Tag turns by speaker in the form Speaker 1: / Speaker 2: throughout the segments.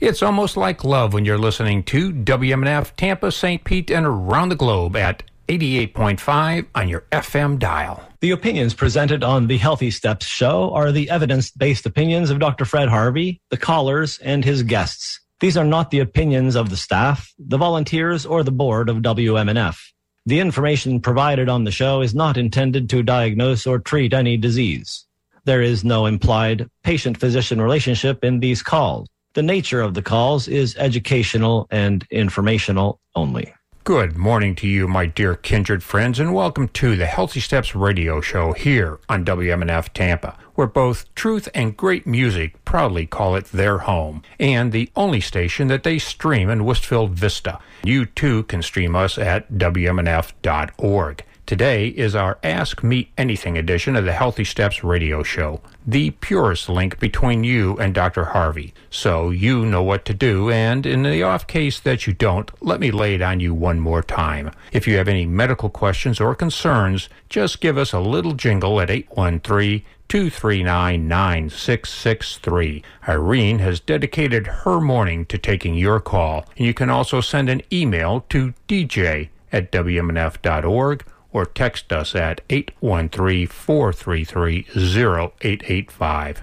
Speaker 1: It's almost like love when you're listening to WMNF Tampa, St. Pete, and around the globe at 88.5 on your FM dial.
Speaker 2: The opinions presented on the Healthy Steps show are the evidence based opinions of Dr. Fred Harvey, the callers, and his guests. These are not the opinions of the staff, the volunteers, or the board of WMNF. The information provided on the show is not intended to diagnose or treat any disease. There is no implied patient physician relationship in these calls. The nature of the calls is educational and informational only.
Speaker 1: Good morning to you, my dear kindred friends, and welcome to the Healthy Steps radio show here on WMNF Tampa, where both truth and great music proudly call it their home, and the only station that they stream in Westfield Vista. You too can stream us at WMNF.org. Today is our Ask Me Anything edition of the Healthy Steps radio show, the purest link between you and Dr. Harvey. So you know what to do, and in the off case that you don't, let me lay it on you one more time. If you have any medical questions or concerns, just give us a little jingle at 813 239 9663. Irene has dedicated her morning to taking your call, and you can also send an email to dj at wmnf.org or text us at 813-433-0885.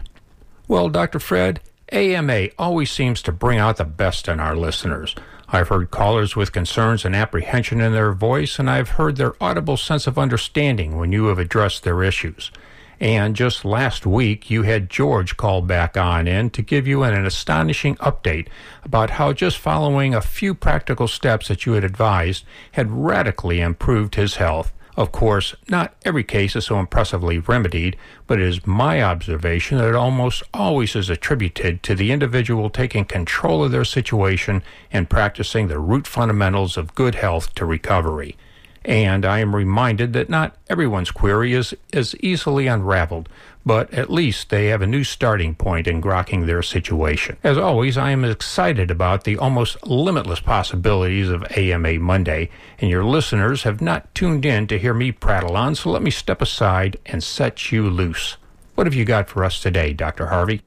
Speaker 1: Well, Dr. Fred, AMA always seems to bring out the best in our listeners. I've heard callers with concerns and apprehension in their voice, and I've heard their audible sense of understanding when you have addressed their issues. And just last week, you had George call back on in to give you an, an, astonishing update about how just following a few practical steps that you had advised had radically improved his health. Of course, not every case is so impressively remedied, but it is my observation that it almost always is attributed to the individual taking control of their situation and practicing the root fundamentals of good health to recovery. And I am reminded that not everyone's query is as easily unraveled, but at least they have a new starting point in grokking their situation. As always, I am excited about the almost limitless possibilities of AMA Monday, and your listeners have not tuned in to hear me prattle on, so let me step aside and set you loose. What have you got for us today, Dr. Harvey?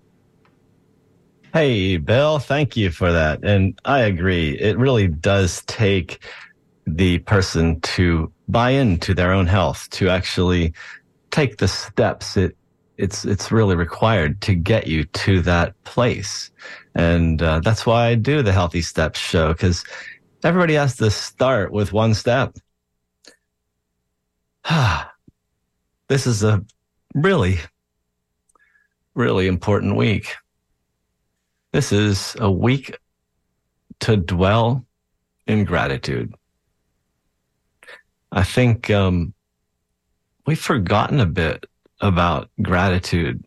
Speaker 2: Hey, Bill, thank you for that. And I agree. It really does take the person to buy into their own health, to actually take the steps it it's it's really required to get you to that place, and uh, that's why I do the Healthy Steps show because everybody has to start with one step. this is a really, really important week. This is a week to dwell in gratitude. I think um, we've forgotten a bit about gratitude.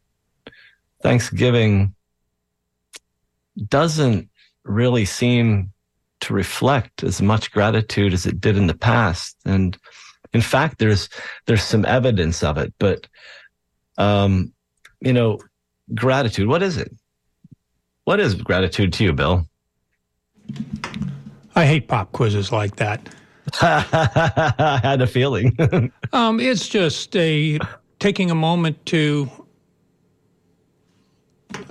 Speaker 2: Thanksgiving doesn't really seem to reflect as much gratitude as it did in the past. And in fact, there's there's some evidence of it. But um, you know, gratitude, what is it? What is gratitude to you, Bill?
Speaker 3: I hate pop quizzes like that.
Speaker 2: I had a feeling.
Speaker 3: um, it's just a taking a moment to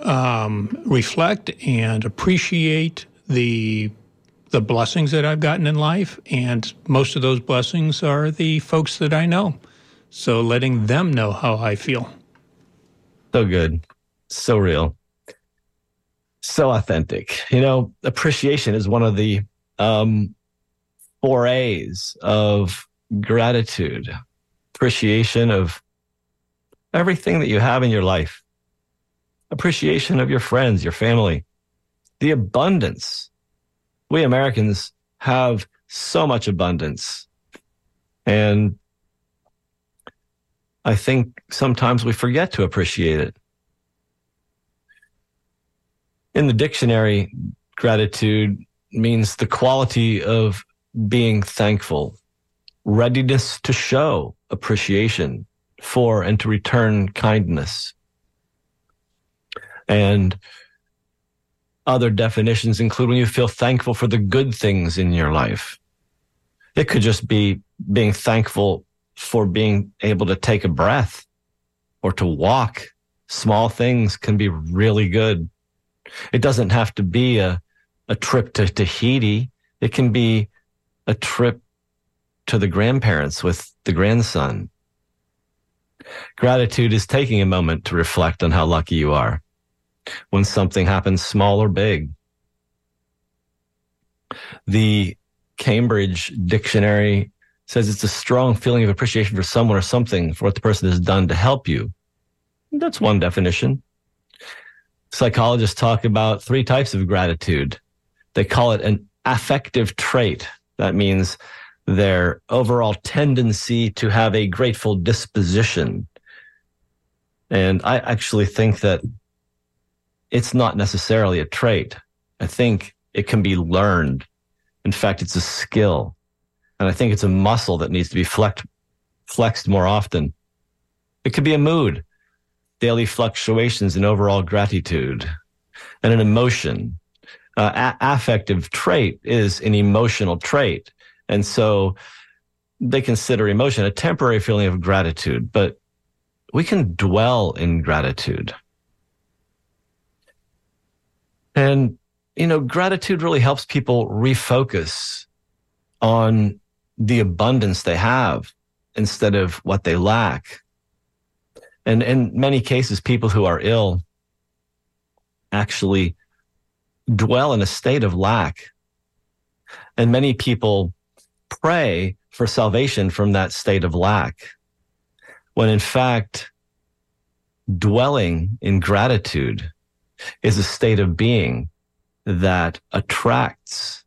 Speaker 3: um, reflect and appreciate the the blessings that I've gotten in life, and most of those blessings are the folks that I know. So letting them know how I feel.
Speaker 2: So good, so real, so authentic. You know, appreciation is one of the um, forays of gratitude, appreciation of everything that you have in your life, appreciation of your friends, your family, the abundance. We Americans have so much abundance. And I think sometimes we forget to appreciate it. In the dictionary, gratitude means the quality of being thankful, readiness to show appreciation, for and to return kindness. And other definitions include when you feel thankful for the good things in your life. It could just be being thankful for being able to take a breath or to walk. Small things can be really good. It doesn't have to be a, a trip to Tahiti. It can be a trip to the grandparents with the grandson. Gratitude is taking a moment to reflect on how lucky you are when something happens small or big. The Cambridge Dictionary says it's a strong feeling of appreciation for someone or something for what the person has done to help you. That's one definition. Psychologists talk about three types of gratitude. They call it an affective trait. That means their overall tendency to have a grateful disposition. And I actually think that it's not necessarily a trait. I think it can be learned. In fact, it's a skill. And I think it's a muscle that needs to be flexed, flexed more often. It could be a mood, daily fluctuations in overall gratitude, and an emotion. Uh, a- affective trait is an emotional trait. And so they consider emotion a temporary feeling of gratitude, but we can dwell in gratitude. And, you know, gratitude really helps people refocus on the abundance they have instead of what they lack. And in many cases, people who are ill actually dwell in a state of lack. And many people pray for salvation from that state of lack, when in fact, dwelling in gratitude is a state of being that attracts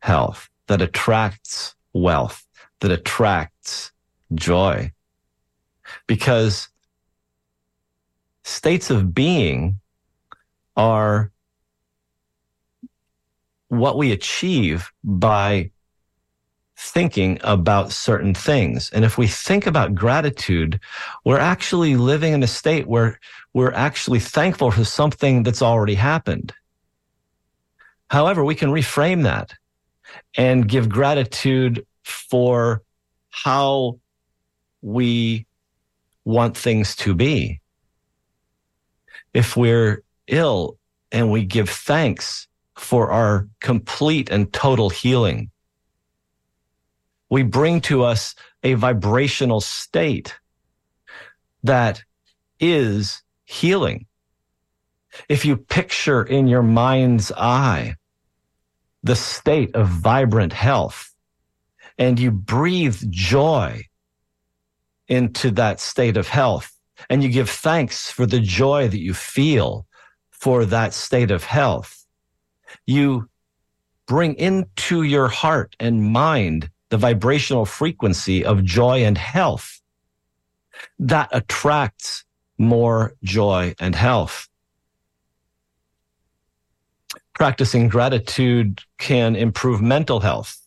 Speaker 2: health, that attracts wealth, that attracts joy. Because states of being are what we achieve by thinking about certain things. And if we think about gratitude, we're actually living in a state where we're actually thankful for something that's already happened. However, we can reframe that and give gratitude for how we want things to be. If we're ill and we give thanks for our complete and total healing, we bring to us a vibrational state that is healing. If you picture in your mind's eye the state of vibrant health and you breathe joy into that state of health and you give thanks for the joy that you feel for that state of health, you bring into your heart and mind the vibrational frequency of joy and health that attracts more joy and health. Practicing gratitude can improve mental health,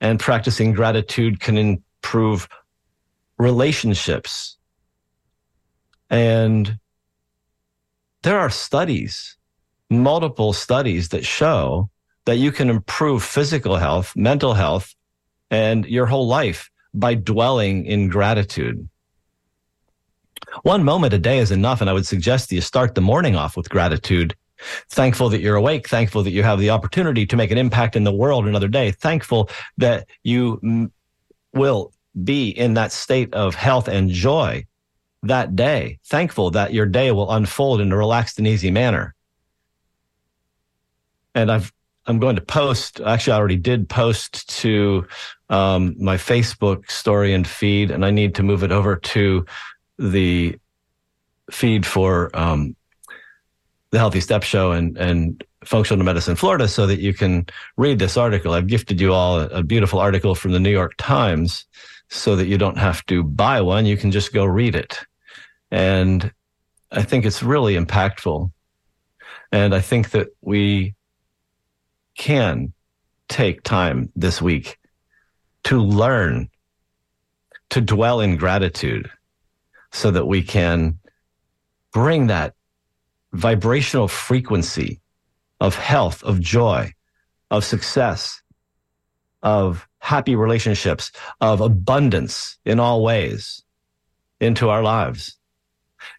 Speaker 2: and practicing gratitude can improve relationships. And there are studies, multiple studies that show that you can improve physical health, mental health, and your whole life by dwelling in gratitude. One moment a day is enough, and I would suggest that you start the morning off with gratitude. Thankful that you're awake, thankful that you have the opportunity to make an impact in the world another day, thankful that you m- will be in that state of health and joy that day, thankful that your day will unfold in a relaxed and easy manner. And I've I'm going to post. Actually, I already did post to um, my Facebook story and feed, and I need to move it over to the feed for um, the Healthy Step Show and and Functional Medicine Florida, so that you can read this article. I've gifted you all a, a beautiful article from the New York Times, so that you don't have to buy one. You can just go read it, and I think it's really impactful. And I think that we can take time this week to learn to dwell in gratitude so that we can bring that vibrational frequency of health, of joy, of success, of happy relationships, of abundance in all ways into our lives.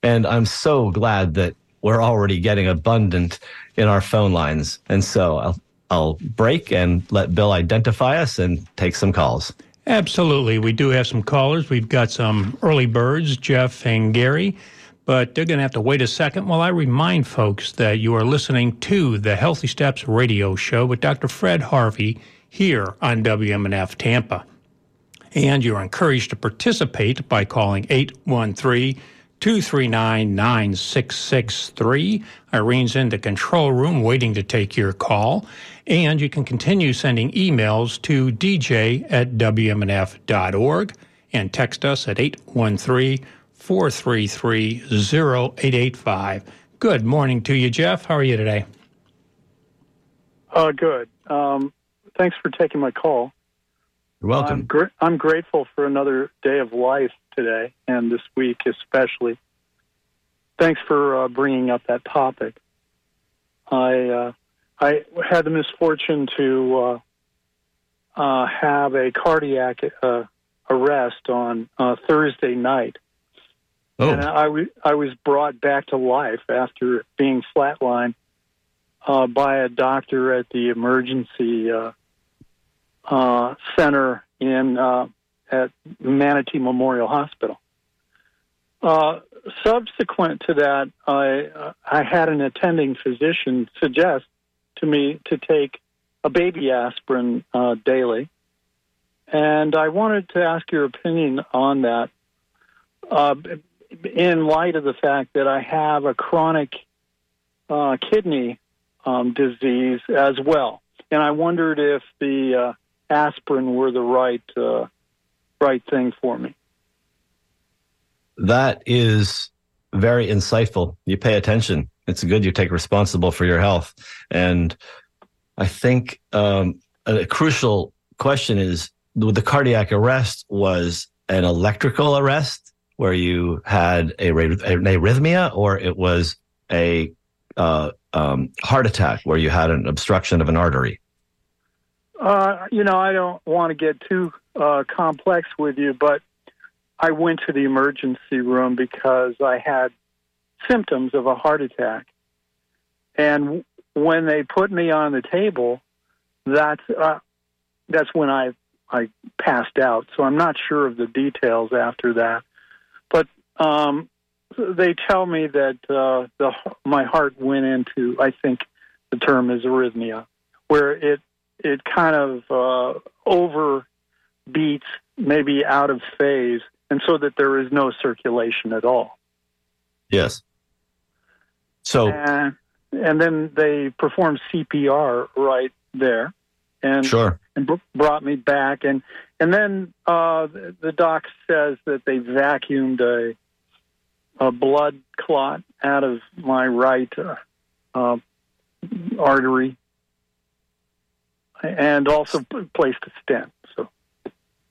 Speaker 2: And I'm so glad that we're already getting abundant in our phone lines. And so I'll, I'll break and let Bill identify us and take some calls.
Speaker 3: Absolutely. We do have some callers. We've got some early birds, Jeff and Gary, but they're going to have to wait a second while I remind folks that you are listening to the Healthy Steps radio show with Dr. Fred Harvey here on WMNF Tampa. And you're encouraged to participate by calling 813 239 9663. Irene's in the control room waiting to take your call. And you can continue sending emails to dj at wmnf.org and text us at 813 433 0885. Good morning to you, Jeff. How are you today?
Speaker 4: Uh, good. Um, thanks for taking my call.
Speaker 2: You're welcome.
Speaker 4: I'm, gr- I'm grateful for another day of life today and this week especially. Thanks for uh, bringing up that topic. I uh, I had the misfortune to uh, uh have a cardiac uh, arrest on uh, Thursday night,
Speaker 2: oh.
Speaker 4: and I, w- I was brought back to life after being flatlined by a doctor at the emergency center in at Manatee Memorial Hospital. Uh, subsequent to that, I I had an attending physician suggest to me to take a baby aspirin uh, daily, and I wanted to ask your opinion on that. Uh, in light of the fact that I have a chronic uh, kidney um, disease as well, and I wondered if the uh, aspirin were the right uh, right thing for me.
Speaker 2: That is very insightful. You pay attention. It's good you take responsible for your health. And I think um, a crucial question is the cardiac arrest was an electrical arrest where you had a, an arrhythmia, or it was a uh, um, heart attack where you had an obstruction of an artery?
Speaker 4: Uh, you know, I don't want to get too uh, complex with you, but I went to the emergency room because I had symptoms of a heart attack. And when they put me on the table, that's uh, that's when I I passed out. So I'm not sure of the details after that, but um, they tell me that uh, the my heart went into I think the term is arrhythmia, where it it kind of uh, over beats, maybe out of phase, and so that there is no circulation at all.
Speaker 2: Yes. So.
Speaker 4: And, and then they performed CPR right there, and
Speaker 2: sure,
Speaker 4: and brought me back, and and then uh, the, the doc says that they vacuumed a a blood clot out of my right uh, uh, artery, and also placed a stent. So.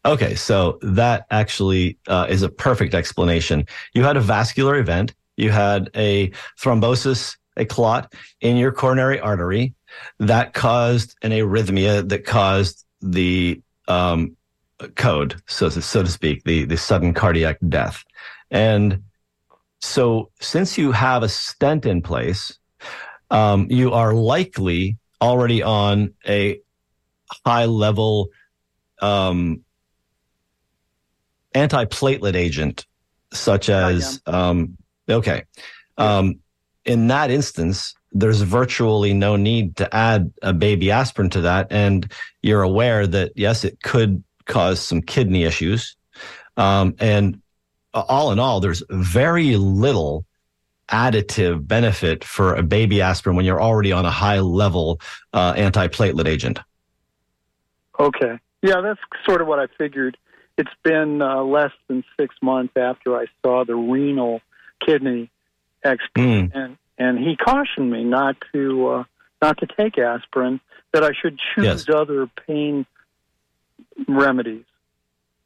Speaker 2: Okay, so that actually uh, is a perfect explanation. You had a vascular event. You had a thrombosis, a clot in your coronary artery that caused an arrhythmia that caused the um, code, so so to speak, the the sudden cardiac death. And so, since you have a stent in place, um, you are likely already on a high level um, antiplatelet agent, such as um, okay. Um, in that instance, there's virtually no need to add a baby aspirin to that, and you're aware that yes, it could cause some kidney issues, um, and all in all, there's very little additive benefit for a baby aspirin when you're already on a high level uh, antiplatelet agent.
Speaker 4: Okay. Yeah, that's sort of what I figured. It's been uh, less than six months after I saw the renal kidney expert, mm. and and he cautioned me not to uh, not to take aspirin. That I should choose yes. other pain remedies.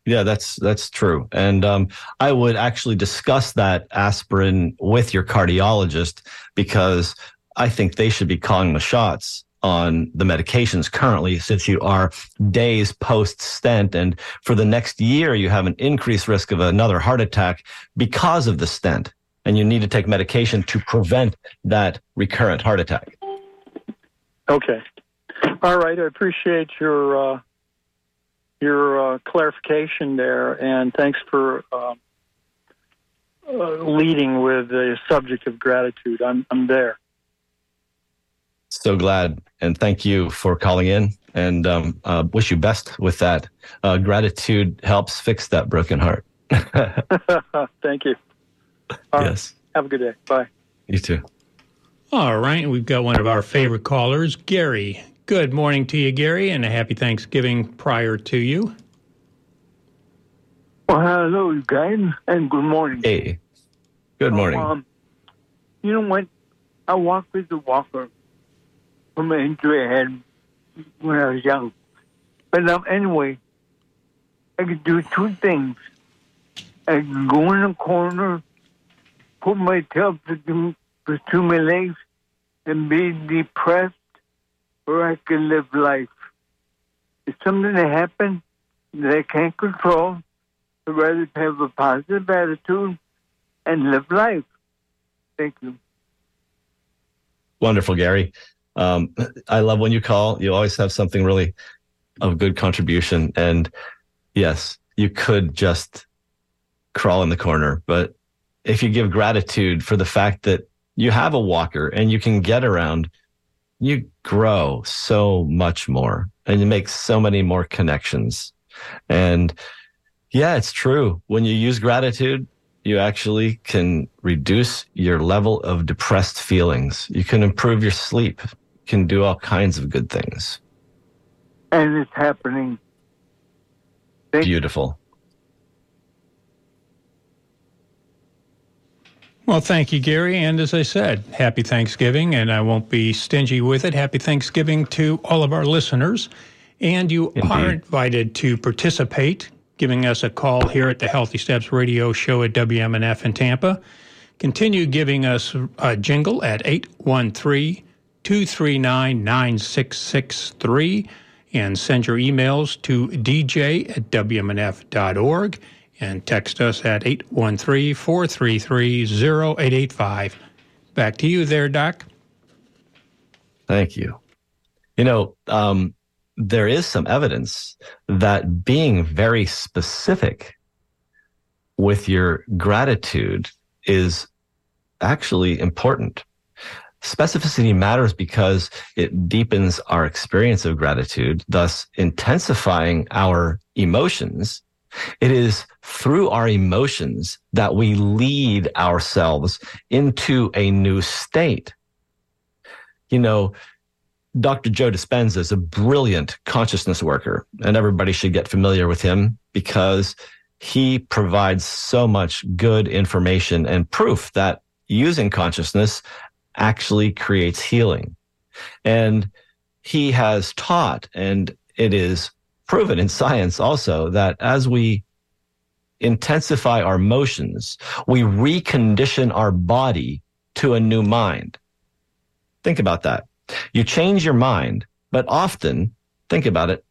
Speaker 2: Yeah, that's that's true, and um, I would actually discuss that aspirin with your cardiologist because I think they should be calling the shots on the medications currently since you are days post stent and for the next year you have an increased risk of another heart attack because of the stent and you need to take medication to prevent that recurrent heart attack.
Speaker 4: Okay. All right. I appreciate your uh, your uh, clarification there, and thanks for uh, uh, leading with the subject of gratitude. I'm I'm there.
Speaker 2: So glad, and thank you for calling in, and um, uh, wish you best with that. Uh, gratitude helps fix that broken heart.
Speaker 4: thank you. All
Speaker 2: yes.
Speaker 4: Right. Have a good day. Bye.
Speaker 2: You too.
Speaker 3: All right. We've got one of our favorite callers, Gary. Good morning to you, Gary, and a happy Thanksgiving prior to you.
Speaker 5: Well, hello, you guys, and good morning.
Speaker 2: Hey. Good morning.
Speaker 5: Um, you know what? I walk with the walker from an injury I had when I was young. But um, anyway, I could do two things. I could go in a corner, put my tail between, between my legs, and be depressed, or I could live life. It's something that happened that I can't control. I'd rather have a positive attitude and live life. Thank you.
Speaker 2: Wonderful, Gary. Um, I love when you call. You always have something really of good contribution. And yes, you could just crawl in the corner, but if you give gratitude for the fact that you have a walker and you can get around, you grow so much more and you make so many more connections. And yeah, it's true. When you use gratitude, you actually can reduce your level of depressed feelings. You can improve your sleep. You can do all kinds of good things.
Speaker 5: And it's happening. Thank
Speaker 2: Beautiful.
Speaker 3: Well, thank you, Gary. And as I said, happy Thanksgiving, and I won't be stingy with it. Happy Thanksgiving to all of our listeners. And you
Speaker 2: Indeed.
Speaker 3: are invited to participate, giving us a call here at the Healthy Steps Radio Show at WMNF in Tampa. Continue giving us a jingle at 813 239 9663 and send your emails to dj at wmnf.org and text us at 813 433 0885. Back to you there, Doc.
Speaker 2: Thank you. You know, um, there is some evidence that being very specific with your gratitude is actually important. Specificity matters because it deepens our experience of gratitude, thus intensifying our emotions. It is through our emotions that we lead ourselves into a new state. You know, Dr. Joe Dispenza is a brilliant consciousness worker, and everybody should get familiar with him because he provides so much good information and proof that using consciousness actually creates healing. And he has taught, and it is proven in science also, that as we intensify our motions, we recondition our body to a new mind. Think about that. You change your mind, but often, think about it,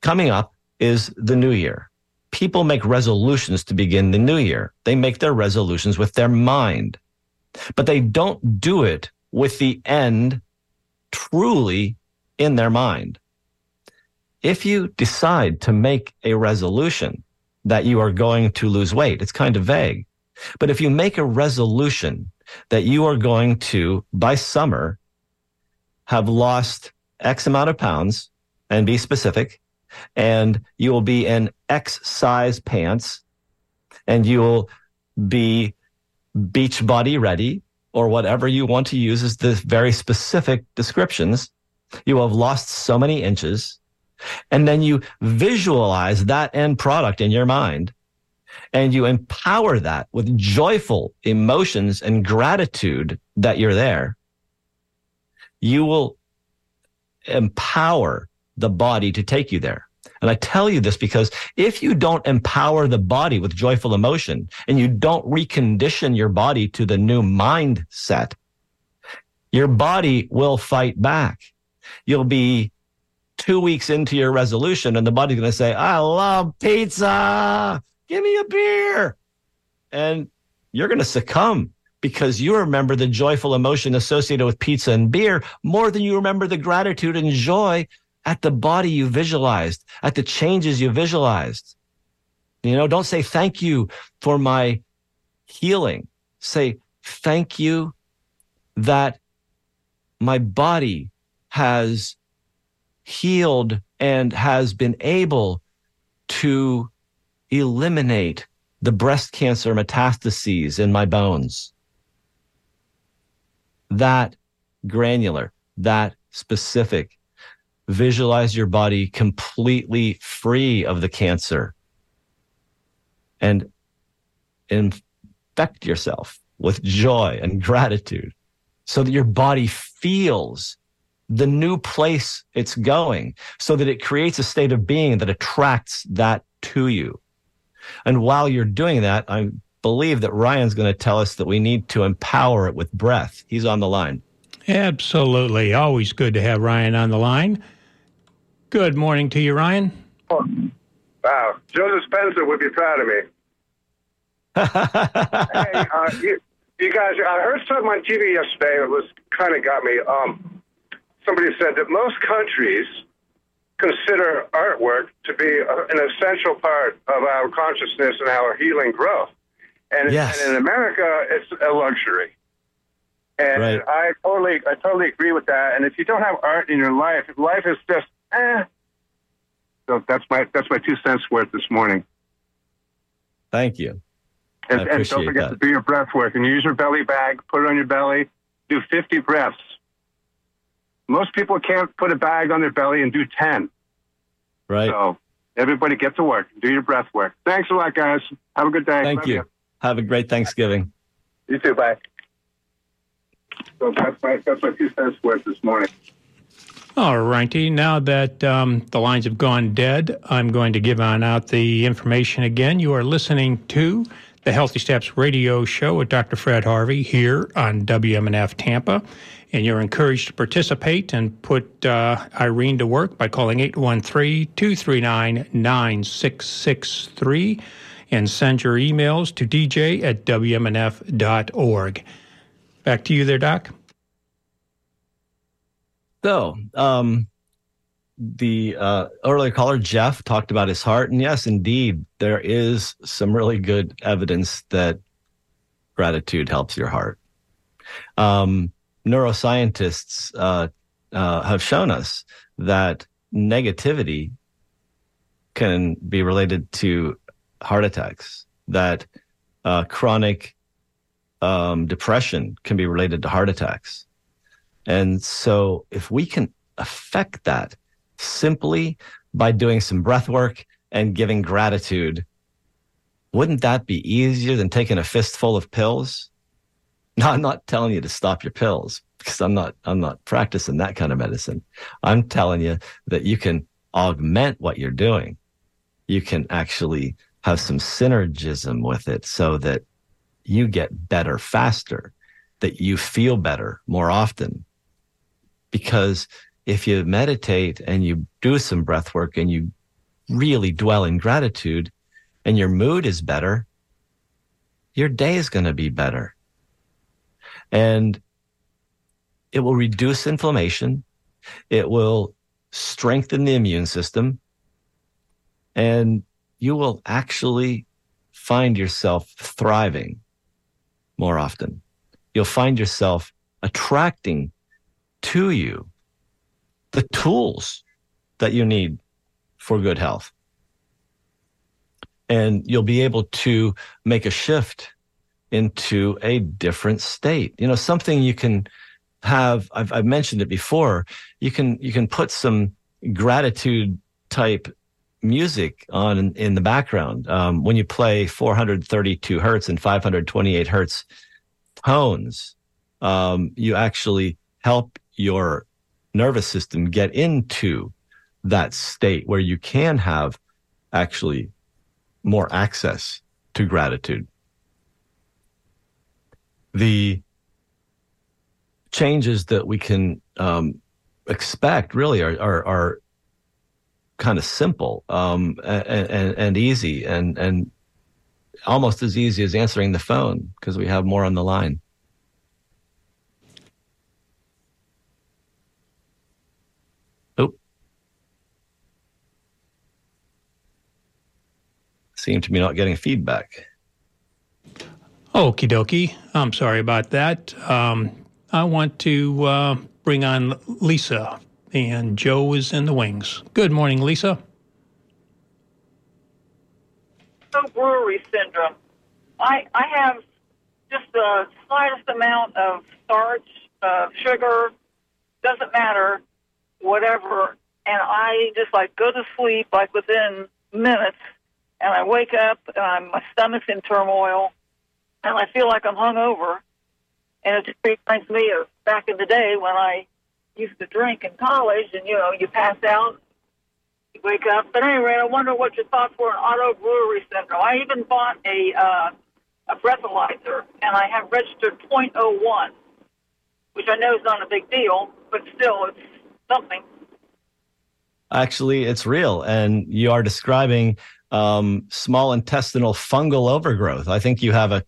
Speaker 2: coming up is the new year. People make resolutions to begin the new year. They make their resolutions with their mind, but they don't do it with the end truly in their mind. If you decide to make a resolution that you are going to lose weight, it's kind of vague. But if you make a resolution that you are going to, by summer, have lost X amount of pounds and be specific, and you will be in X size pants, and you will be beach body ready, or whatever you want to use as the very specific descriptions. You have lost so many inches, and then you visualize that end product in your mind and you empower that with joyful emotions and gratitude that you're there, you will empower the body to take you there. And I tell you this because if you don't empower the body with joyful emotion and you don't recondition your body to the new mindset, your body will fight back. You'll be two weeks into your resolution and the body's going to say, I love pizza. Give me a beer. And you're going to succumb because you remember the joyful emotion associated with pizza and beer more than you remember the gratitude and joy at the body you visualized, at the changes you visualized. You know, don't say thank you for my healing. Say thank you that my body has healed and has been able to eliminate the breast cancer metastases in my bones. That granular, that specific. Visualize your body completely free of the cancer and infect yourself with joy and gratitude so that your body feels the new place it's going so that it creates a state of being that attracts that to you. And while you're doing that, I believe that Ryan's going to tell us that we need to empower it with breath. He's on the line.
Speaker 3: Absolutely. Always good to have Ryan on the line. Good morning to you, Ryan.
Speaker 6: Oh, wow. Joe Dispenza would be proud of me. hey, uh, you, you, guys, I heard something on TV yesterday that was kind of got me. Um, somebody said that most countries consider artwork to be a, an essential part of our consciousness and our healing growth. And, yes. and in America, it's a luxury. And right. I totally, I totally agree with that. And if you don't have art in your life, life is just eh. So that's my that's my two cents worth this morning.
Speaker 2: Thank you.
Speaker 6: And, and don't forget that. to do your breath work and use your belly bag. Put it on your belly. Do 50 breaths. Most people can't put a bag on their belly and do 10.
Speaker 2: Right.
Speaker 6: So everybody get to work. Do your breath work. Thanks a lot, guys. Have a good day.
Speaker 2: Thank you. you. Have a great Thanksgiving.
Speaker 6: You too. Bye. So that's my, that's my two cents worth this morning.
Speaker 3: All righty. Now that um, the lines have gone dead, I'm going to give on out the information again. You are listening to the Healthy Steps radio show with Dr. Fred Harvey here on WMNF Tampa. And you're encouraged to participate and put uh, Irene to work by calling 813 239 9663 and send your emails to dj at wmnf.org. Back to you there, Doc.
Speaker 2: So, um, the uh, earlier caller Jeff talked about his heart, and yes, indeed, there is some really good evidence that gratitude helps your heart. Um, neuroscientists uh, uh, have shown us that negativity can be related to heart attacks. That uh, chronic um, depression can be related to heart attacks. And so, if we can affect that simply by doing some breath work and giving gratitude, wouldn't that be easier than taking a fistful of pills? No, I'm not telling you to stop your pills because I'm not I'm not practicing that kind of medicine. I'm telling you that you can augment what you're doing. You can actually have some synergism with it so that you get better faster, that you feel better more often. Because if you meditate and you do some breath work and you really dwell in gratitude and your mood is better, your day is going to be better. And it will reduce inflammation. It will strengthen the immune system. And you will actually find yourself thriving more often. You'll find yourself attracting to you the tools that you need for good health. And you'll be able to make a shift into a different state. You know, something you can have, I've, I've mentioned it before, you can, you can put some gratitude type music on in, the background. Um, when you play 432 hertz and 528 hertz tones, um, you actually help your nervous system get into that state where you can have actually more access to gratitude. The changes that we can um, expect really are, are, are kind of simple um, and, and, and, easy and, and almost as easy as answering the phone because we have more on the line. Seem to be not getting feedback.
Speaker 3: Okie dokie. I'm sorry about that. Um, I want to uh, bring on Lisa, and Joe is in the wings. Good morning, Lisa.
Speaker 7: brewery syndrome. I I have just the slightest amount of starch, uh, sugar, doesn't matter, whatever, and I just like go to sleep like within minutes, and I wake up and I'm, my stomach's in turmoil, and I feel like I'm hungover, and it just reminds me of back in the day when I used to drink in college, and you know you pass out you wake up. But anyway, I wonder what your thoughts were on auto brewery syndrome. I even bought a uh, a breathalyzer, and I have registered .01, which I know is not a big deal, but still, it's something.
Speaker 2: Actually, it's real, and you are describing um, small intestinal fungal overgrowth. I think you have a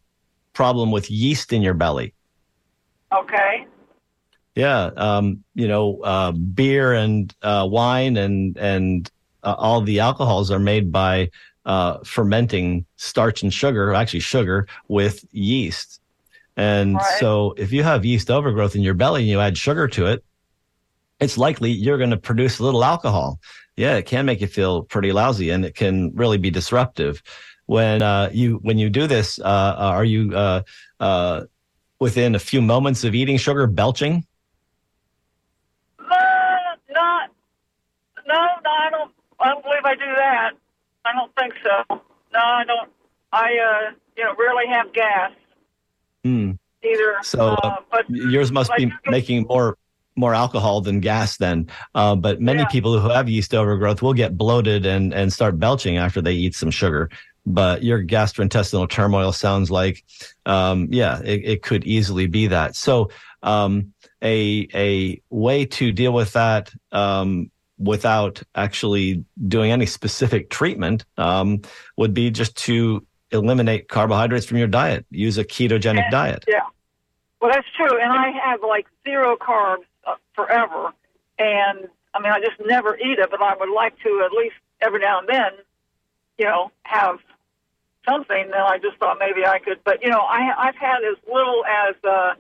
Speaker 2: problem with yeast in your belly.
Speaker 7: Okay.
Speaker 2: Yeah, um, you know, uh, beer and uh, wine and and uh, all the alcohols are made by uh, fermenting starch and sugar, actually sugar with yeast. And right. so if you have yeast overgrowth in your belly and you add sugar to it, it's likely you're going to produce a little alcohol. Yeah, it can make you feel pretty lousy and it can really be disruptive. When uh, you when you do this, uh, are you uh, uh, within a few moments of eating sugar belching?
Speaker 7: not, no, no, I don't I don't believe I do that. I don't think so. No, I don't. I, uh, you know, rarely have gas.
Speaker 2: Hmm.
Speaker 7: Either.
Speaker 2: So uh, but yours must like, be making more more alcohol than gas then. Uh, but many yeah. people who have yeast overgrowth will get bloated and and start belching after they eat some sugar. But your gastrointestinal turmoil sounds like, um, yeah, it, it could easily be that. So um, a a way to deal with that um, without actually doing any specific treatment um, would be just to eliminate carbohydrates from your diet. Use a ketogenic
Speaker 7: yeah,
Speaker 2: diet.
Speaker 7: Yeah. Well, that's true. And I have like zero carbs forever. And I mean, I just never eat it, but I would like to at least every now and then, you know, have something. And I just thought maybe I could. But, you know, I, I've had as little as, uh,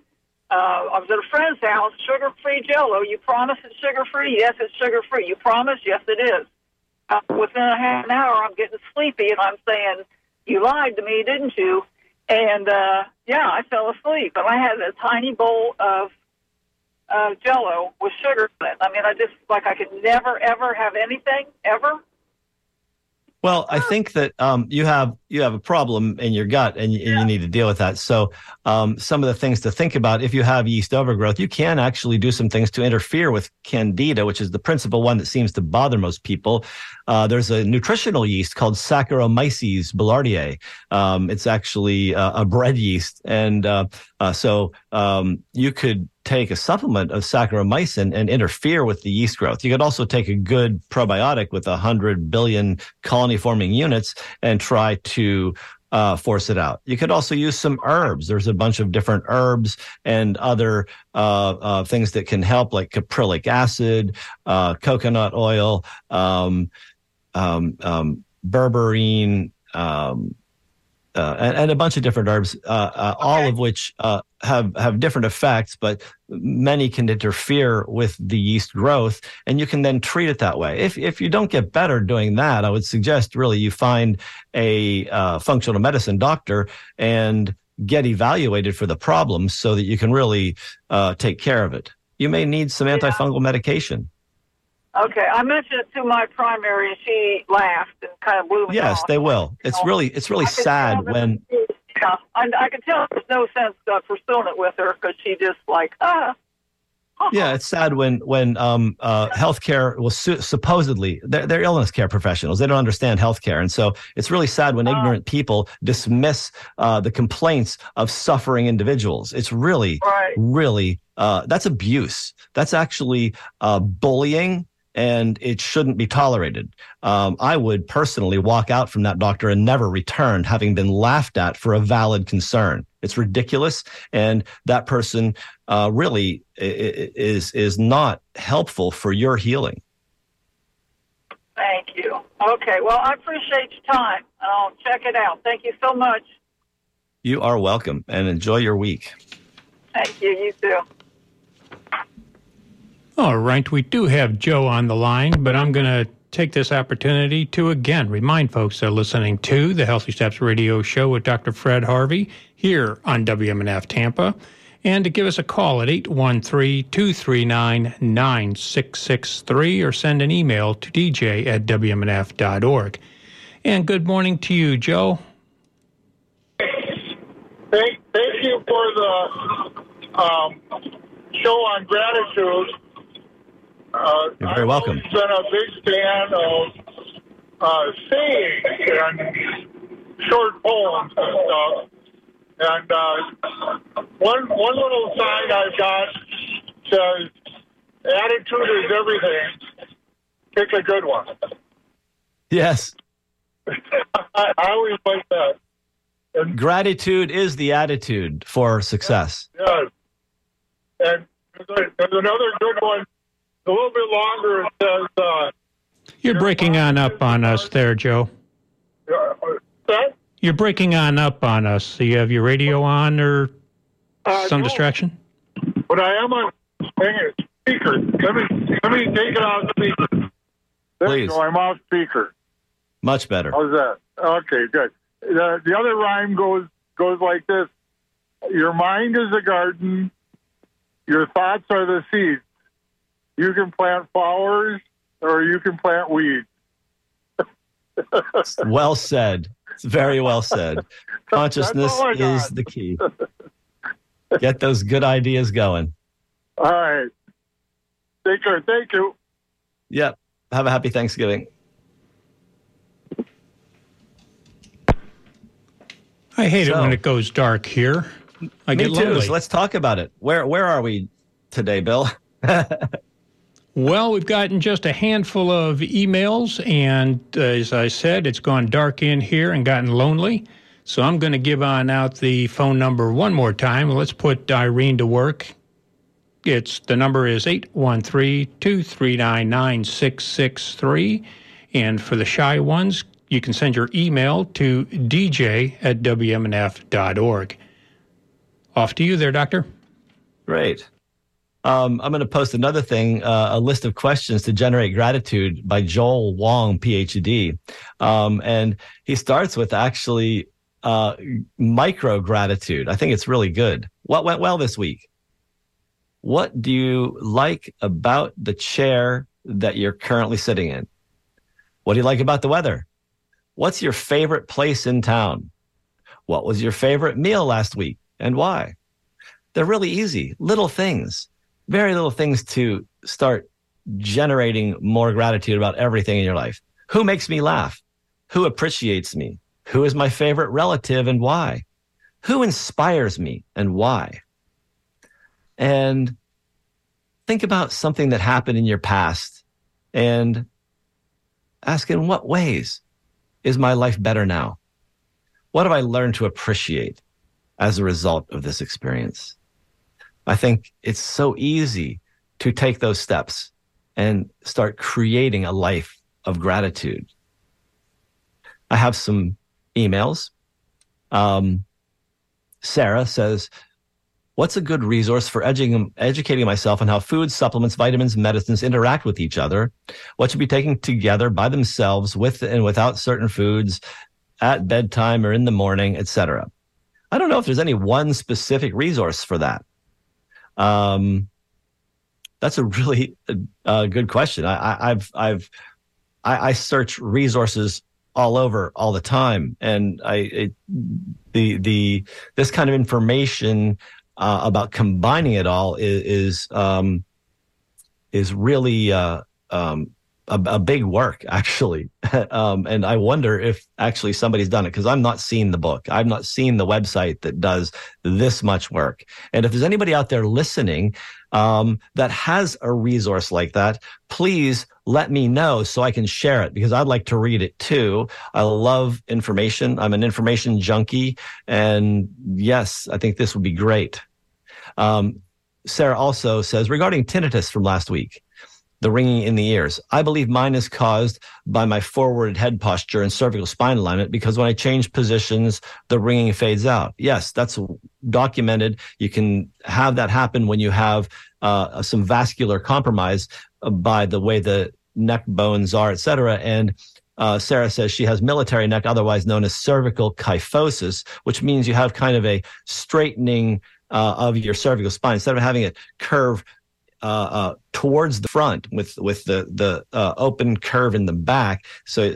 Speaker 7: uh, I was at a friend's house, sugar free jello. You promise it's sugar free? Yes, it's sugar free. You promise? Yes, it is. Uh, within a half an hour, I'm getting sleepy and I'm saying, You lied to me, didn't you? And uh, yeah, I fell asleep. But I had a tiny bowl of uh, jello with sugar in it. I mean, I just, like, I could never, ever have anything, ever.
Speaker 2: Well, I think that um, you have you have a problem in your gut, and you, and you need to deal with that. So, um, some of the things to think about if you have yeast overgrowth, you can actually do some things to interfere with candida, which is the principal one that seems to bother most people. Uh, there's a nutritional yeast called Saccharomyces boulardii. Um, it's actually uh, a bread yeast, and uh, uh so um, you could take a supplement of Saccharomyces and interfere with the yeast growth. You could also take a good probiotic with 100 billion colony forming units and try to uh, force it out. You could also use some herbs. There's a bunch of different herbs and other uh, uh, things that can help, like caprylic acid, uh, coconut oil, um, um, um, berberine, um, uh, and, and, a bunch of different herbs, uh, uh, okay. all of which uh, have have different effects, but many can interfere with the yeast growth, and you can then treat it that way. If if you don't get better doing that, I would suggest really you find a uh, functional medicine doctor and get evaluated for the problem so that you can really uh, take care of it. You may need some antifungal medication.
Speaker 7: Okay, I mentioned it to my primary, and she laughed and kind of blew me
Speaker 2: Yes,
Speaker 7: off.
Speaker 2: they will. It's really, it's really sad when.
Speaker 7: Yeah, I, I can tell there's no sense uh, pursuing it with her because she just like ah.
Speaker 2: Yeah, it's sad when when um, uh, healthcare was su- supposedly they're, they're, illness care professionals. They don't understand healthcare, and so it's really sad when uh, ignorant people dismiss uh, the complaints of suffering individuals. It's really,
Speaker 7: right.
Speaker 2: really uh, that's abuse. That's actually uh, bullying and it shouldn't be tolerated. Um, I would personally walk out from that doctor and never return, having been laughed at for a valid concern. It's ridiculous, and that person uh, really is is not helpful for your healing.
Speaker 7: Thank you. Okay, well, I appreciate your time. I'll check it out. Thank you so much.
Speaker 2: You are welcome, and enjoy your week.
Speaker 7: Thank you. You too.
Speaker 3: All right, we do have Joe on the line, but I'm going to take this opportunity to again remind folks that are listening to the Healthy Steps Radio Show with Dr. Fred Harvey here on WMNF Tampa, and to give us a call at 813 239 9663 or send an email to dj at WMNF.org. And good morning to you, Joe.
Speaker 8: Thank, thank you for the um, show on gratitude.
Speaker 2: Uh, You're very welcome.
Speaker 8: I've been a big fan of uh, sayings and short poems and stuff. And uh, one one little sign I've got says, "Attitude is everything. Pick a good one."
Speaker 2: Yes.
Speaker 8: I, I always like that.
Speaker 2: And, Gratitude is the attitude for success.
Speaker 8: Yes. And there's another good one a little bit longer. It says, uh,
Speaker 3: You're breaking on up on us there, Joe.
Speaker 8: Uh, that?
Speaker 3: You're breaking on up on us. Do you have your radio on or uh, some no. distraction?
Speaker 8: But I am on speaker. Let me let me take it off speaker. There
Speaker 2: Please.
Speaker 8: Go, I'm off speaker.
Speaker 2: Much better.
Speaker 8: How's that? Okay, good. The, the other rhyme goes goes like this: Your mind is a garden. Your thoughts are the seeds. You can plant flowers or you can plant weeds.
Speaker 2: well said. It's very well said. Consciousness is the key. Get those good ideas going.
Speaker 8: All right. Take care. Thank you.
Speaker 2: Yep. Have a happy Thanksgiving.
Speaker 3: I hate so, it when it goes dark here. I
Speaker 2: me
Speaker 3: get
Speaker 2: too. So let's talk about it. Where where are we today, Bill?
Speaker 3: Well, we've gotten just a handful of emails, and uh, as I said, it's gone dark in here and gotten lonely. So I'm going to give on out the phone number one more time. Let's put Irene to work. It's the number is 813-239-9663. And for the shy ones, you can send your email to dj at wmnf.org. Off to you there, Doctor.
Speaker 2: Great. Um, I'm going to post another thing, uh, a list of questions to generate gratitude by Joel Wong, PhD. Um, and he starts with actually uh, micro gratitude. I think it's really good. What went well this week? What do you like about the chair that you're currently sitting in? What do you like about the weather? What's your favorite place in town? What was your favorite meal last week and why? They're really easy, little things very little things to start generating more gratitude about everything in your life. Who makes me laugh? Who appreciates me? Who is my favorite relative and why? Who inspires me and why? And think about something that happened in your past and ask in what ways is my life better now? What have I learned to appreciate as a result of this experience? I think it's so easy to take those steps and start creating a life of gratitude. I have some emails. Um, Sarah says, What's a good resource for educating, myself on how foods, supplements, vitamins, medicines interact with each other? What should be taken together by themselves with and without certain foods at bedtime or in the morning, etc. I don't know if there's any one specific resource for that. Um, that's a really uh, good question. I, have I've I, I, search resources all over all the time, and I it, the the this kind of information uh, about combining it all is is um, is really uh, um, a, a big work actually. um, and I wonder if actually somebody's done it because I'm not seeing the book. I've not seen the website that does this much work. And if there's anybody out there listening um, that has a resource like that, please let me know so I can share it because I'd like to read it too. I love information. I'm an information junkie. And yes, I think this would be great. Um, Sarah also says regarding tinnitus from last week, the ringing in the ears. I believe mine is caused by my forward head posture and cervical spine alignment because when I change positions, the ringing fades out. Yes, that's documented. You can have that happen when you have uh, some vascular compromise uh, by the way the neck bones are, et cetera. And uh, Sarah says she has military neck, otherwise known as cervical kyphosis, which means you have kind of a straightening uh, of your cervical spine instead of having it curve uh, uh, towards the front with with the the uh, open curve in the back. So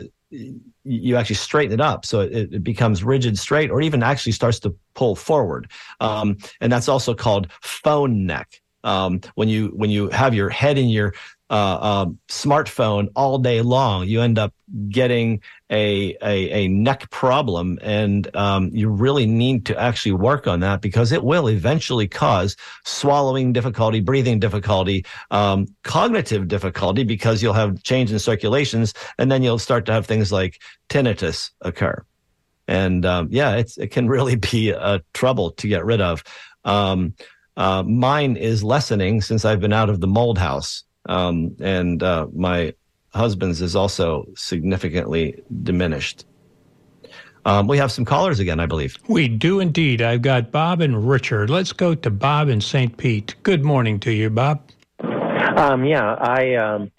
Speaker 2: you actually straighten it up. So it, it, becomes rigid straight or even actually starts to pull forward. Um, and that's also called phone neck. Um, when you when you have your head in your uh, uh, smartphone all day long, you end up getting a a, a neck problem, and um, you really need to actually work on that because it will eventually cause swallowing difficulty, breathing difficulty, um, cognitive difficulty because you'll have change in circulations, and then you'll start to have things like tinnitus occur. And um, yeah, it can really be a trouble to get rid of. Um, uh, mine is lessening since I've been out of the mold house. Um, and uh, my husband's is also significantly diminished. Um, we have some callers again, I believe.
Speaker 3: We do indeed. I've got Bob and Richard. Let's go to Bob in St. Pete. Good morning to you, Bob.
Speaker 9: Um, yeah, I um,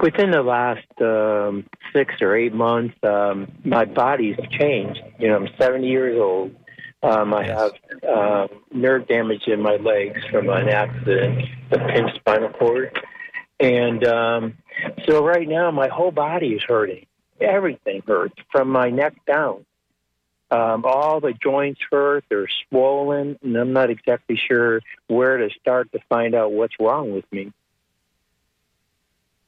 Speaker 9: within the last um, six or eight months, um, my body's changed. You know, I'm 70 years old. Um, I have uh, nerve damage in my legs from an accident, the pinched spinal cord. And um, so right now, my whole body is hurting. Everything hurts from my neck down. Um, all the joints hurt, they're swollen, and I'm not exactly sure where to start to find out what's wrong with me.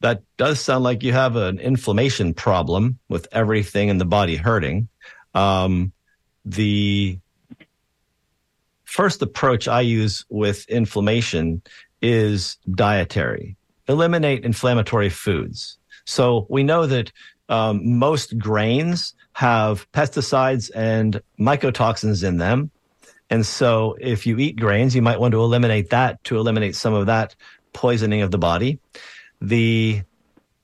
Speaker 2: That does sound like you have an inflammation problem with everything in the body hurting. Um, the first approach I use with inflammation is dietary. Eliminate inflammatory foods. So we know that um, most grains have pesticides and mycotoxins in them. And so if you eat grains, you might want to eliminate that to eliminate some of that poisoning of the body. The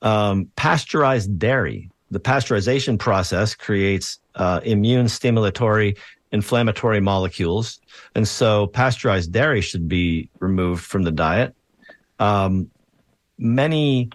Speaker 2: um, pasteurized dairy, the pasteurization process creates uh, immune stimulatory inflammatory molecules. And so pasteurized dairy should be removed from the diet. Um, many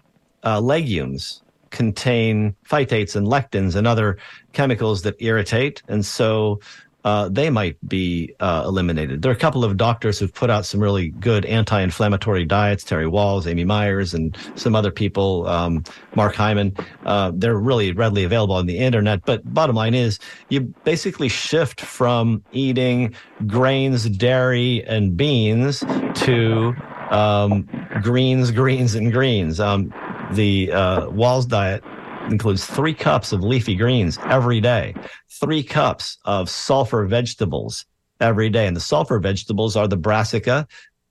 Speaker 2: uh, legumes contain phytates and lectins and other chemicals that irritate. And so uh, they might be uh, eliminated. There are a couple of doctors who've put out some really good anti-inflammatory diets. Terry Wahls, Amy Myers, and some other people. Um, Mark Hyman. Uh, they're really readily available on the internet. But bottom line is, you basically shift from eating grains, dairy, and beans to um, greens, greens, and greens. Um, the uh, Wahls diet includes three cups of leafy greens every day, three cups of sulfur vegetables every day. And the sulfur vegetables are the brassica,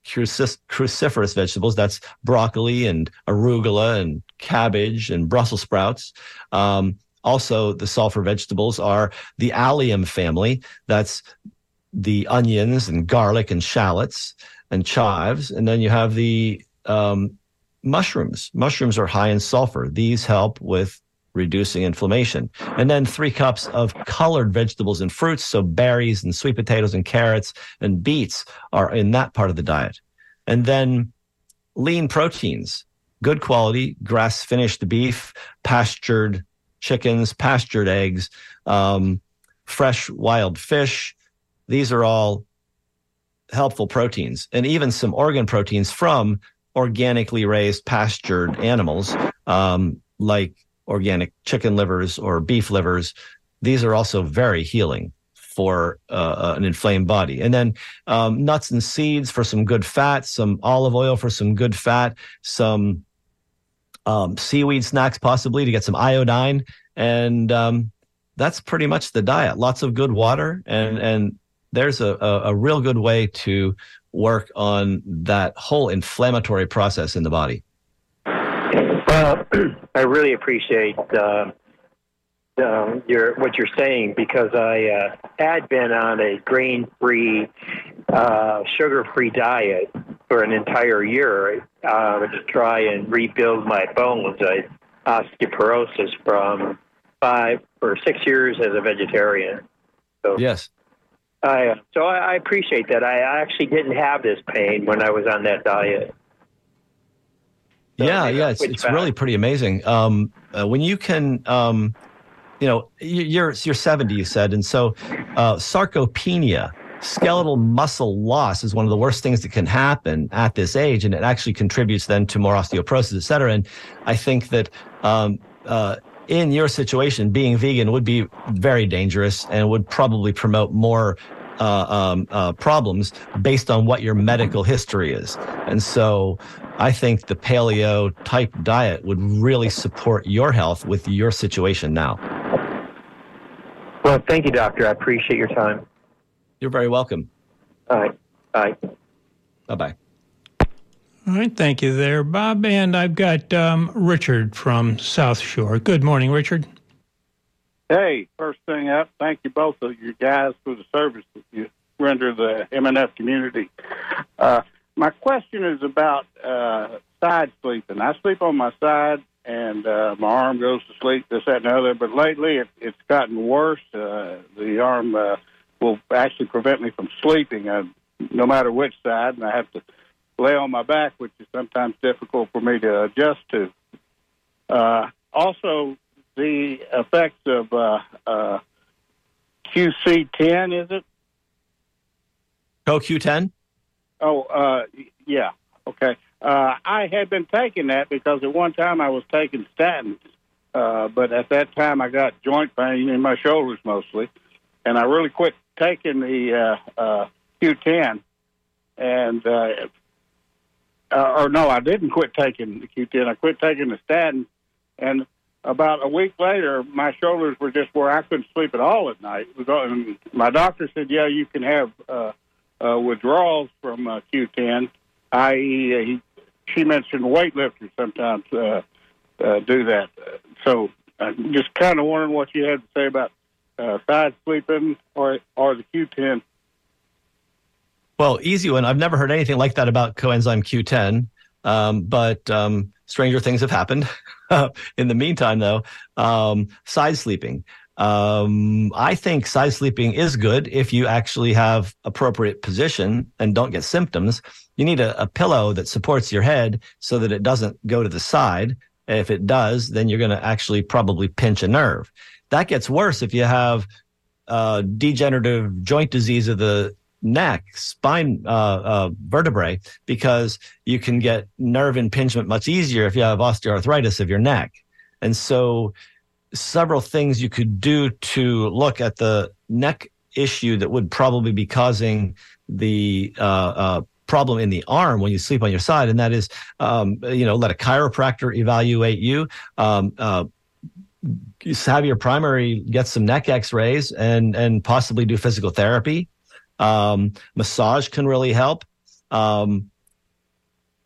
Speaker 2: cruciferous vegetables. That's broccoli and arugula and cabbage and Brussels sprouts. Um, also, the sulfur vegetables are the allium family. That's the onions and garlic and shallots and chives. And then you have the um, mushrooms. Mushrooms are high in sulfur. These help with reducing inflammation. And then three cups of colored vegetables and fruits. So berries and sweet potatoes and carrots and beets are in that part of the diet. And then lean proteins, good quality, grass finished beef, pastured chickens, pastured eggs, um, fresh wild fish. These are all helpful proteins and even some organ proteins from organically raised pastured animals um, like organic chicken livers or beef livers. These are also very healing for uh, uh, an inflamed body. And then um, nuts and seeds for some good fat, some olive oil for some good fat, some um, seaweed snacks, possibly to get some iodine. And um, that's pretty much the diet. Lots of good water. And, and there's a, a, a real good way to work on that whole inflammatory process in the body.
Speaker 9: Well, I really appreciate uh, uh, your what you're saying because I uh, had been on a grain-free, uh, sugar-free diet for an entire year uh, to try and rebuild my bones. I osteoporosis from five or six years as a vegetarian.
Speaker 2: So yes,
Speaker 9: I so I, I appreciate that. I actually didn't have this pain when I was on that diet.
Speaker 2: So yeah, yeah, it's it's really pretty amazing. Um, uh, when you can um, you know, you're you're 70, you said, and so uh, sarcopenia, skeletal muscle loss, is one of the worst things that can happen at this age, and it actually contributes then to more osteoporosis, et cetera. And I think that. Um, uh, in your situation, being vegan would be very dangerous and would probably promote more uh, um, uh, problems based on what your medical history is. And so I think the paleo type diet would really support your health with your situation now.
Speaker 9: Well, thank you, doctor. I appreciate your time.
Speaker 2: You're very welcome.
Speaker 9: All right. Bye.
Speaker 2: Bye bye.
Speaker 3: All right. Thank you there, Bob. And I've got um, Richard from South Shore. Good morning, Richard.
Speaker 10: Hey, first thing up, thank you both of you guys for the service that you render the MNF community. Uh, my question is about uh, side sleeping. I sleep on my side and uh, my arm goes to sleep, this, that, and the other. But lately, it, it's gotten worse. Uh, the arm uh, will actually prevent me from sleeping, uh, no matter which side, and I have to lay on my back, which is sometimes difficult for me to adjust to. Uh, also, the effects of uh, uh, QC10, is it?
Speaker 2: CoQ10?
Speaker 10: Oh, uh, yeah. Okay. Uh, I had been taking that because at one time I was taking statins, uh, but at that time I got joint pain in my shoulders mostly, and I really quit taking the uh, uh, Q10. And uh, or no, I didn't quit taking the Q10. I quit taking the statin, and about a week later, my shoulders were just where I couldn't sleep at all at night. And my doctor said, "Yeah, you can have uh, uh, withdrawals from uh, Q10." I.e., uh, he she mentioned weightlifters sometimes uh, uh, do that. So I'm just kind of wondering what you had to say about uh, side sleeping or or the Q10.
Speaker 2: Well, easy one. I've never heard anything like that about coenzyme Q10, um, but um, stranger things have happened. In the meantime, though, um, side sleeping. Um, I think side sleeping is good if you actually have appropriate position and don't get symptoms. You need a, a pillow that supports your head so that it doesn't go to the side. If it does, then you're going to actually probably pinch a nerve. That gets worse if you have uh, degenerative joint disease of the neck, spine, uh, uh, vertebrae, because you can get nerve impingement much easier if you have osteoarthritis of your neck. And so several things you could do to look at the neck issue that would probably be causing the uh, uh, problem in the arm when you sleep on your side, and that is, um, you know, let a chiropractor evaluate you. Um, uh, have your primary get some neck X-rays and and possibly do physical therapy. Um, massage can really help. Um,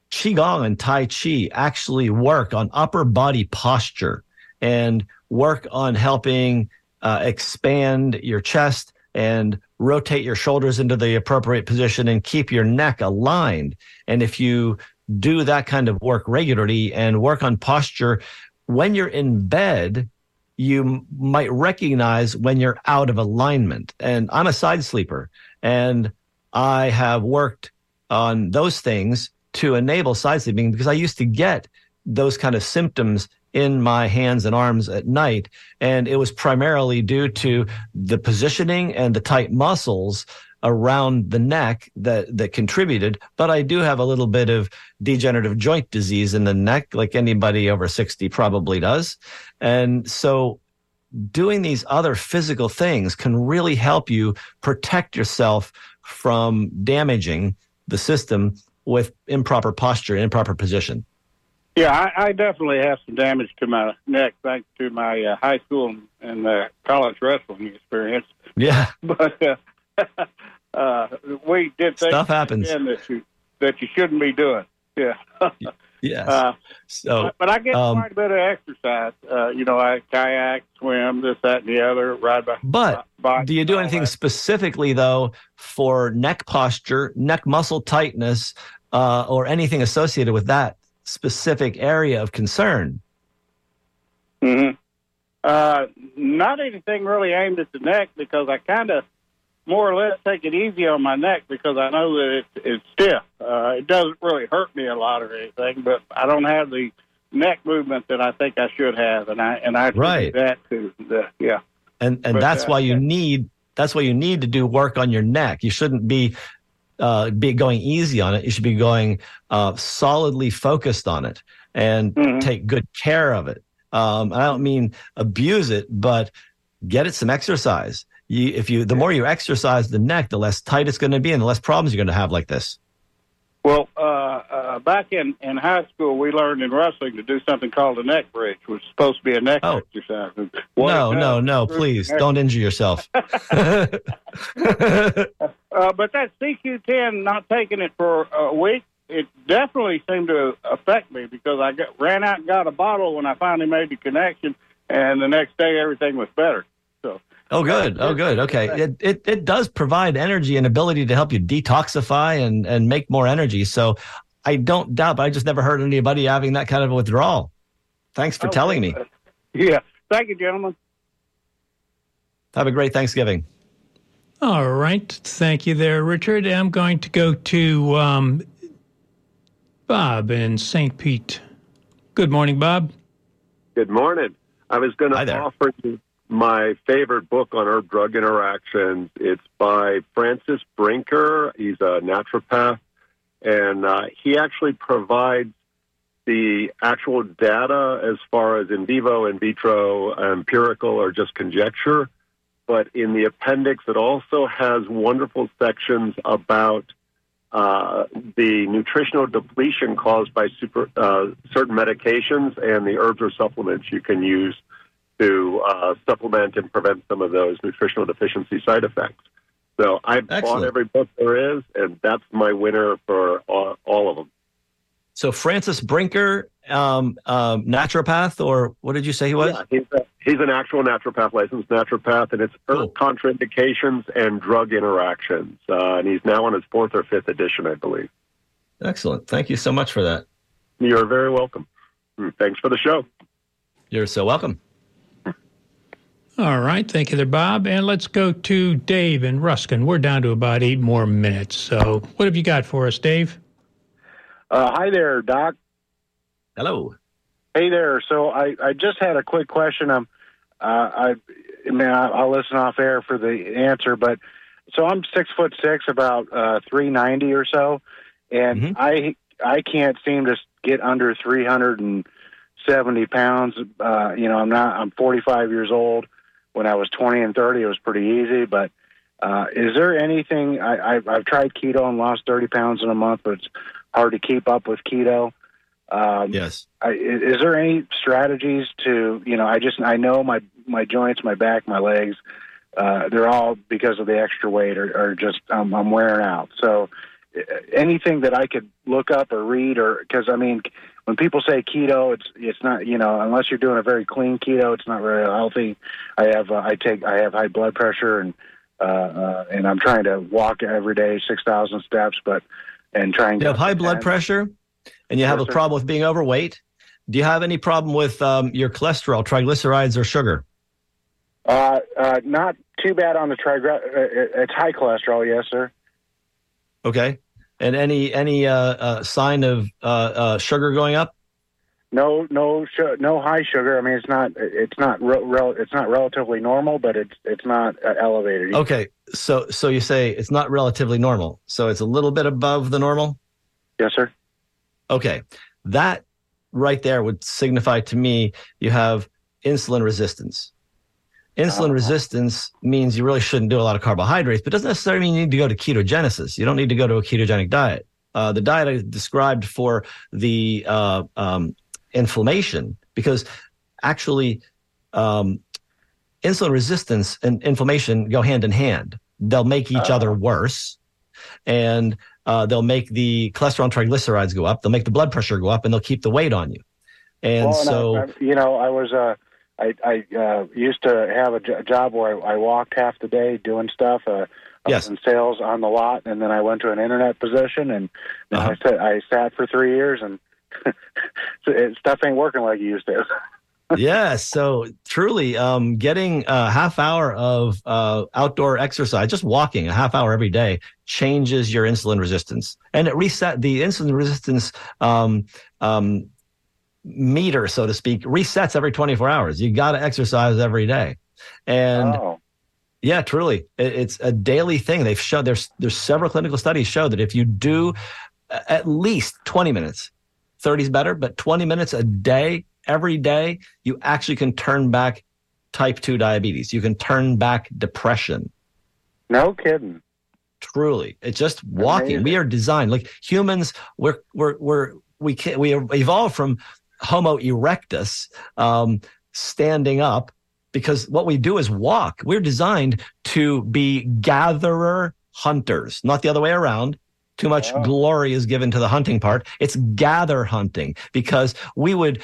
Speaker 2: Qigong and Tai Chi actually work on upper body posture and work on helping uh, expand your chest and rotate your shoulders into the appropriate position and keep your neck aligned. And if you do that kind of work regularly and work on posture when you're in bed, you might recognize when you're out of alignment. And I'm a side sleeper and I have worked on those things to enable side sleeping because I used to get those kind of symptoms in my hands and arms at night. And it was primarily due to the positioning and the tight muscles around the neck that, that contributed. But I do have a little bit of degenerative joint disease in the neck, like anybody over 60 probably does. And so doing these other physical things can really help you protect yourself from damaging the system with improper posture, improper position.
Speaker 10: Yeah, I, I definitely have some damage to my neck thanks to my uh, high school and, uh, college wrestling experience.
Speaker 2: Yeah.
Speaker 10: But uh, uh, we did
Speaker 2: Stuff happens.
Speaker 10: that you that you shouldn't be doing. Yeah.
Speaker 2: Yes.
Speaker 10: Uh,
Speaker 2: so,
Speaker 10: but, I get
Speaker 2: um,
Speaker 10: quite a bit of exercise. Uh, you know, I kayak, swim, this, that, and the other. Ride by.
Speaker 2: but
Speaker 10: by
Speaker 2: do you do anything
Speaker 10: that.
Speaker 2: specifically though for neck posture, neck muscle tightness, uh, or anything associated with that specific area of concern?
Speaker 10: hmm Uh, not anything really aimed at the neck because I kind of more or less take it easy on my neck because I know that it's, it's stiff. Uh, it doesn't really hurt me a lot or anything, but I don't have the neck movement that I think I should have, and I and I
Speaker 2: Right.
Speaker 10: that to the yeah.
Speaker 2: and and
Speaker 10: But,
Speaker 2: that's
Speaker 10: uh,
Speaker 2: why you need that's why you need to do work on your neck. You shouldn't be uh, be going easy on it. You should be going uh, solidly focused on it and
Speaker 10: Mhm.
Speaker 2: take good care of it. Um, I don't mean abuse it, but get it some exercise. You, if you, the more you exercise the neck, the less tight it's going to be, and the less problems you're going to have like this.
Speaker 10: Well, uh, uh, back in, in high school, we learned in wrestling to do something called a neck bridge, which is supposed to be a neck
Speaker 2: Oh.
Speaker 10: exercise.
Speaker 2: No, no, no, please don't injure yourself.
Speaker 10: Uh, but that CQ10, not taking it for a week, it definitely seemed to affect me because I got, ran out and got a bottle when I finally made the connection, and the next day everything was better. So,
Speaker 2: Oh, good. Oh, good. Okay. It, it, it does provide energy and ability to help you detoxify and, and make more energy. So I don't doubt, but I just never heard anybody having that kind of a withdrawal. Thanks for
Speaker 10: Okay.
Speaker 2: telling me.
Speaker 10: yeah. Thank you, gentlemen.
Speaker 2: Have a great Thanksgiving.
Speaker 3: All right. Thank you there, Richard. I'm going to go to um, Bob in St. Pete. Good morning, Bob.
Speaker 11: Good morning. I was going to offer you my favorite book on herb drug interactions. It's by Francis Brinker. He's a naturopath, and uh, he actually provides the actual data as far as in vivo, in vitro, empirical, or just conjecture. But in the appendix, it also has wonderful sections about uh, the nutritional depletion caused by super, uh, certain medications and the herbs or supplements you can use to uh, supplement and prevent some of those nutritional deficiency side effects. So I've bought every book there is, and that's my winner for all, all of them.
Speaker 2: So Francis Brinker, um, um, naturopath, or what did you say he was?
Speaker 11: Yeah, he's, a, he's an actual naturopath, licensed naturopath, and it's herb contraindications and drug interactions. Uh, and he's now on his fourth or fifth edition, I believe.
Speaker 2: Excellent. Thank you so much for that.
Speaker 11: You're very welcome. Mm, Thanks for the show.
Speaker 2: You're so welcome.
Speaker 3: All right. Thank you there, Bob. And let's go to Dave and Ruskin. We're down to about eight more minutes. So, what have you got for us, Dave?
Speaker 12: Uh, hi there, Doc.
Speaker 2: Hello.
Speaker 12: Hey there. So I, I just had a quick question. Um, uh, I, I mean, I- I'll listen off air for the answer, but so I'm six foot six, about uh, three ninety or so, and I I can't seem to get under three hundred and seventy pounds. Uh, you know, I'm not. I'm forty five years old. When I was twenty and thirty, it was pretty easy. But uh, is there anything? I, I've, I've tried keto and lost thirty pounds in a month, but it's hard to keep up with keto. Um,
Speaker 2: yes.
Speaker 12: I, is there any strategies to you know? I just I know my my joints, my back, my legs, uh, they're all because of the extra weight or, or just um, I'm wearing out. So anything that I could look up or read or because I mean when people say keto, it's it's not you know unless you're doing a very clean keto, it's not very healthy. I have uh, I take I have high blood pressure and uh, uh, and I'm trying to walk every day six thousand steps, but and trying
Speaker 2: You have high blood pressure and you have
Speaker 12: Yes,
Speaker 2: a
Speaker 12: sir.
Speaker 2: problem with being overweight. Do you have any problem with um, your cholesterol, triglycerides, or sugar?
Speaker 12: Uh, uh, not too bad on the triglycerides. Uh, it's high cholesterol, yes, sir.
Speaker 2: Okay. And any any uh, uh, sign of uh, uh, sugar going up?
Speaker 12: No, no, su- no high sugar. I mean, it's not. It's not. Re- rel- it's not relatively normal, but it's it's not uh, elevated.
Speaker 2: Okay. So so you say it's not relatively normal. So it's a little bit above the normal?
Speaker 12: Yes, sir.
Speaker 2: Okay. That right there would signify to me you have insulin resistance. Insulin resistance means you really shouldn't do a lot of carbohydrates, but doesn't necessarily mean you need to go to ketogenesis. You don't need to go to a ketogenic diet. Uh, the diet I described for the uh, um, inflammation because actually um, insulin resistance and inflammation go hand in hand. They'll make each other worse, and uh, they'll make the cholesterol and triglycerides go up. They'll make the blood pressure go up, and they'll keep the weight on you. And
Speaker 12: well,
Speaker 2: so,
Speaker 12: I, you know, I was uh, I, I uh, used to have a j- job where I, I walked half the day doing stuff. Uh, I
Speaker 2: Yes.
Speaker 12: was in sales on the lot, and then I went to an internet position, and then
Speaker 2: Uh-huh.
Speaker 12: I sat I sat for three years, and stuff ain't working like it used to.
Speaker 2: yeah, so truly, um, getting a half hour of uh, outdoor exercise, just walking a half hour every day, changes your insulin resistance, and it reset the insulin resistance um, um, meter, so to speak, resets every 24 hours. You got to exercise every day, and
Speaker 12: oh,
Speaker 2: yeah, truly, it, it's a daily thing. They've shown there's there's several clinical studies show that if you do at least 20 minutes, 30 is better, but 20 minutes a day, every day, you actually can turn back type 2 diabetes. You can turn back depression.
Speaker 12: no kidding.
Speaker 2: Truly, it's just walking.
Speaker 12: Amazing.
Speaker 2: We are designed like humans. We're we're we're we can we evolved from Homo erectus, um, standing up, because what we do is walk. We're designed to be gatherer hunters, not the other way around. Too much glory is given to the hunting part. It's gather hunting because we would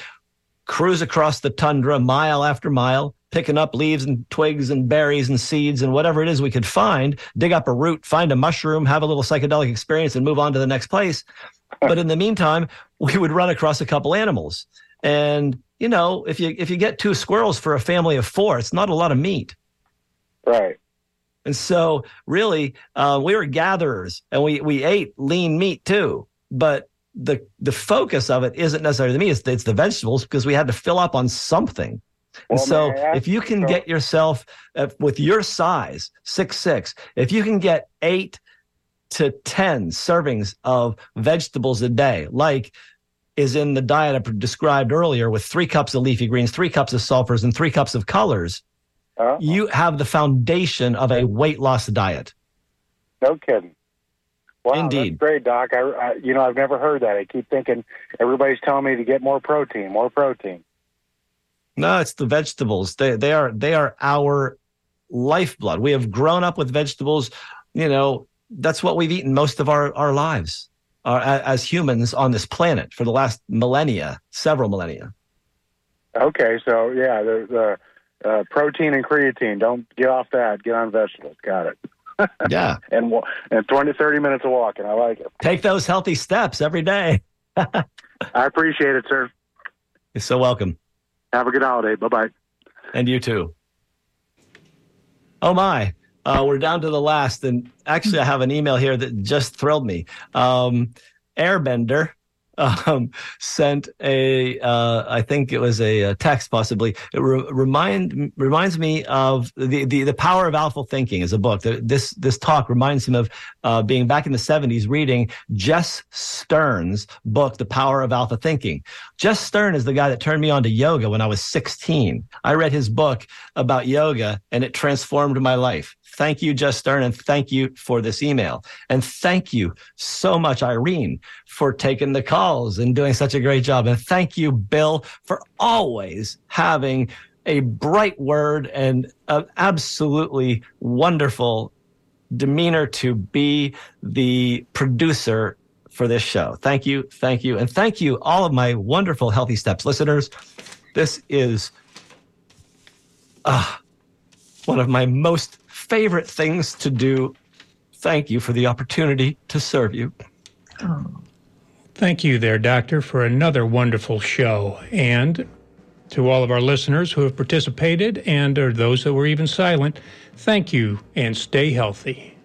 Speaker 2: cruise across the tundra mile after mile, picking up leaves and twigs and berries and seeds and whatever it is we could find, dig up a root, find a mushroom, have a little psychedelic experience, and move on to the next place. But in the meantime, we would run across a couple animals. And you know, if you if you get two squirrels for a family of four, it's not a lot of meat.
Speaker 12: Right.
Speaker 2: And so, really, uh, we were gatherers, and we we ate lean meat too. But the the focus of it isn't necessarily the meat; it's, it's the vegetables because we had to fill up on something. And
Speaker 12: Well,
Speaker 2: so,
Speaker 12: may I ask-
Speaker 2: if you can
Speaker 12: so-
Speaker 2: get yourself uh, with your size, six six, if you can get eight to ten servings of vegetables a day, like is in the diet I described earlier, with three cups of leafy greens, three cups of sulfurs, and three cups of colors,
Speaker 12: Uh,
Speaker 2: you have the foundation of a weight loss diet.
Speaker 12: no kidding. Wow,
Speaker 2: Indeed.
Speaker 12: that's great, Doc. I, I, you know, I've never heard that. I keep thinking everybody's telling me to get more protein, more protein.
Speaker 2: No, it's the vegetables. They they are they are our lifeblood. We have grown up with vegetables. You know, that's what we've eaten most of our our lives uh, as humans on this planet for the last millennia, several millennia.
Speaker 12: Okay, so yeah, the, the uh, protein and creatine. Don't get off that. Get on vegetables. Got it.
Speaker 2: Yeah,
Speaker 12: And and 20, 30 minutes of walking. I like it.
Speaker 2: take those healthy steps every day.
Speaker 12: I appreciate it, sir.
Speaker 2: You're so welcome,
Speaker 12: Have a good holiday. Bye bye.
Speaker 2: and you too. Oh my. Uh, we're down to the last, and actually, I have an email here that just thrilled me. Um, Airbender um, sent a, uh, I think it was a, a text, possibly. It re- remind reminds me of the, the the power of alpha thinking is a book. The, this this talk reminds him of uh, being back in the '70s reading Jess Stearn's book, The Power of Alpha Thinking. Jess Stearn is the guy that turned me on to yoga when I was 16. I read his book about yoga, and it transformed my life. Thank you, Jess Stearn, and thank you for this email. And thank you so much, Irene, for taking the calls and doing such a great job. And thank you, Bill, for always having a bright word and an absolutely wonderful demeanor to be the producer for this show. Thank you, thank you, and thank you, all of my wonderful Healthy Steps listeners. This is uh, one of my most favorite things to do. Thank you for the opportunity to serve you.
Speaker 3: Thank you there, Doctor, for another wonderful show. And to all of our listeners who have participated and or those that were even silent, thank you and stay healthy.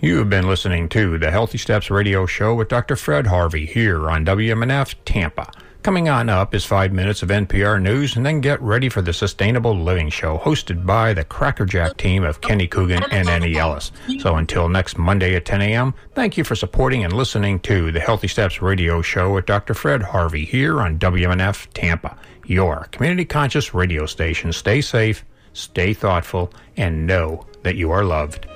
Speaker 1: You have been listening to the Healthy Steps Radio Show with Dr. Fred Harvey here on WMNF Tampa. Coming on up is five minutes of NPR news, and then get ready for the Sustainable Living Show, hosted by the Crackerjack team of Kenny Coogan and Annie Ellis. So until next Monday at 10 a.m., thank you for supporting and listening to the Healthy Steps Radio Show with Dr. Fred Harvey here on WMNF Tampa, your community conscious radio station. Stay safe, stay thoughtful, and know that you are loved.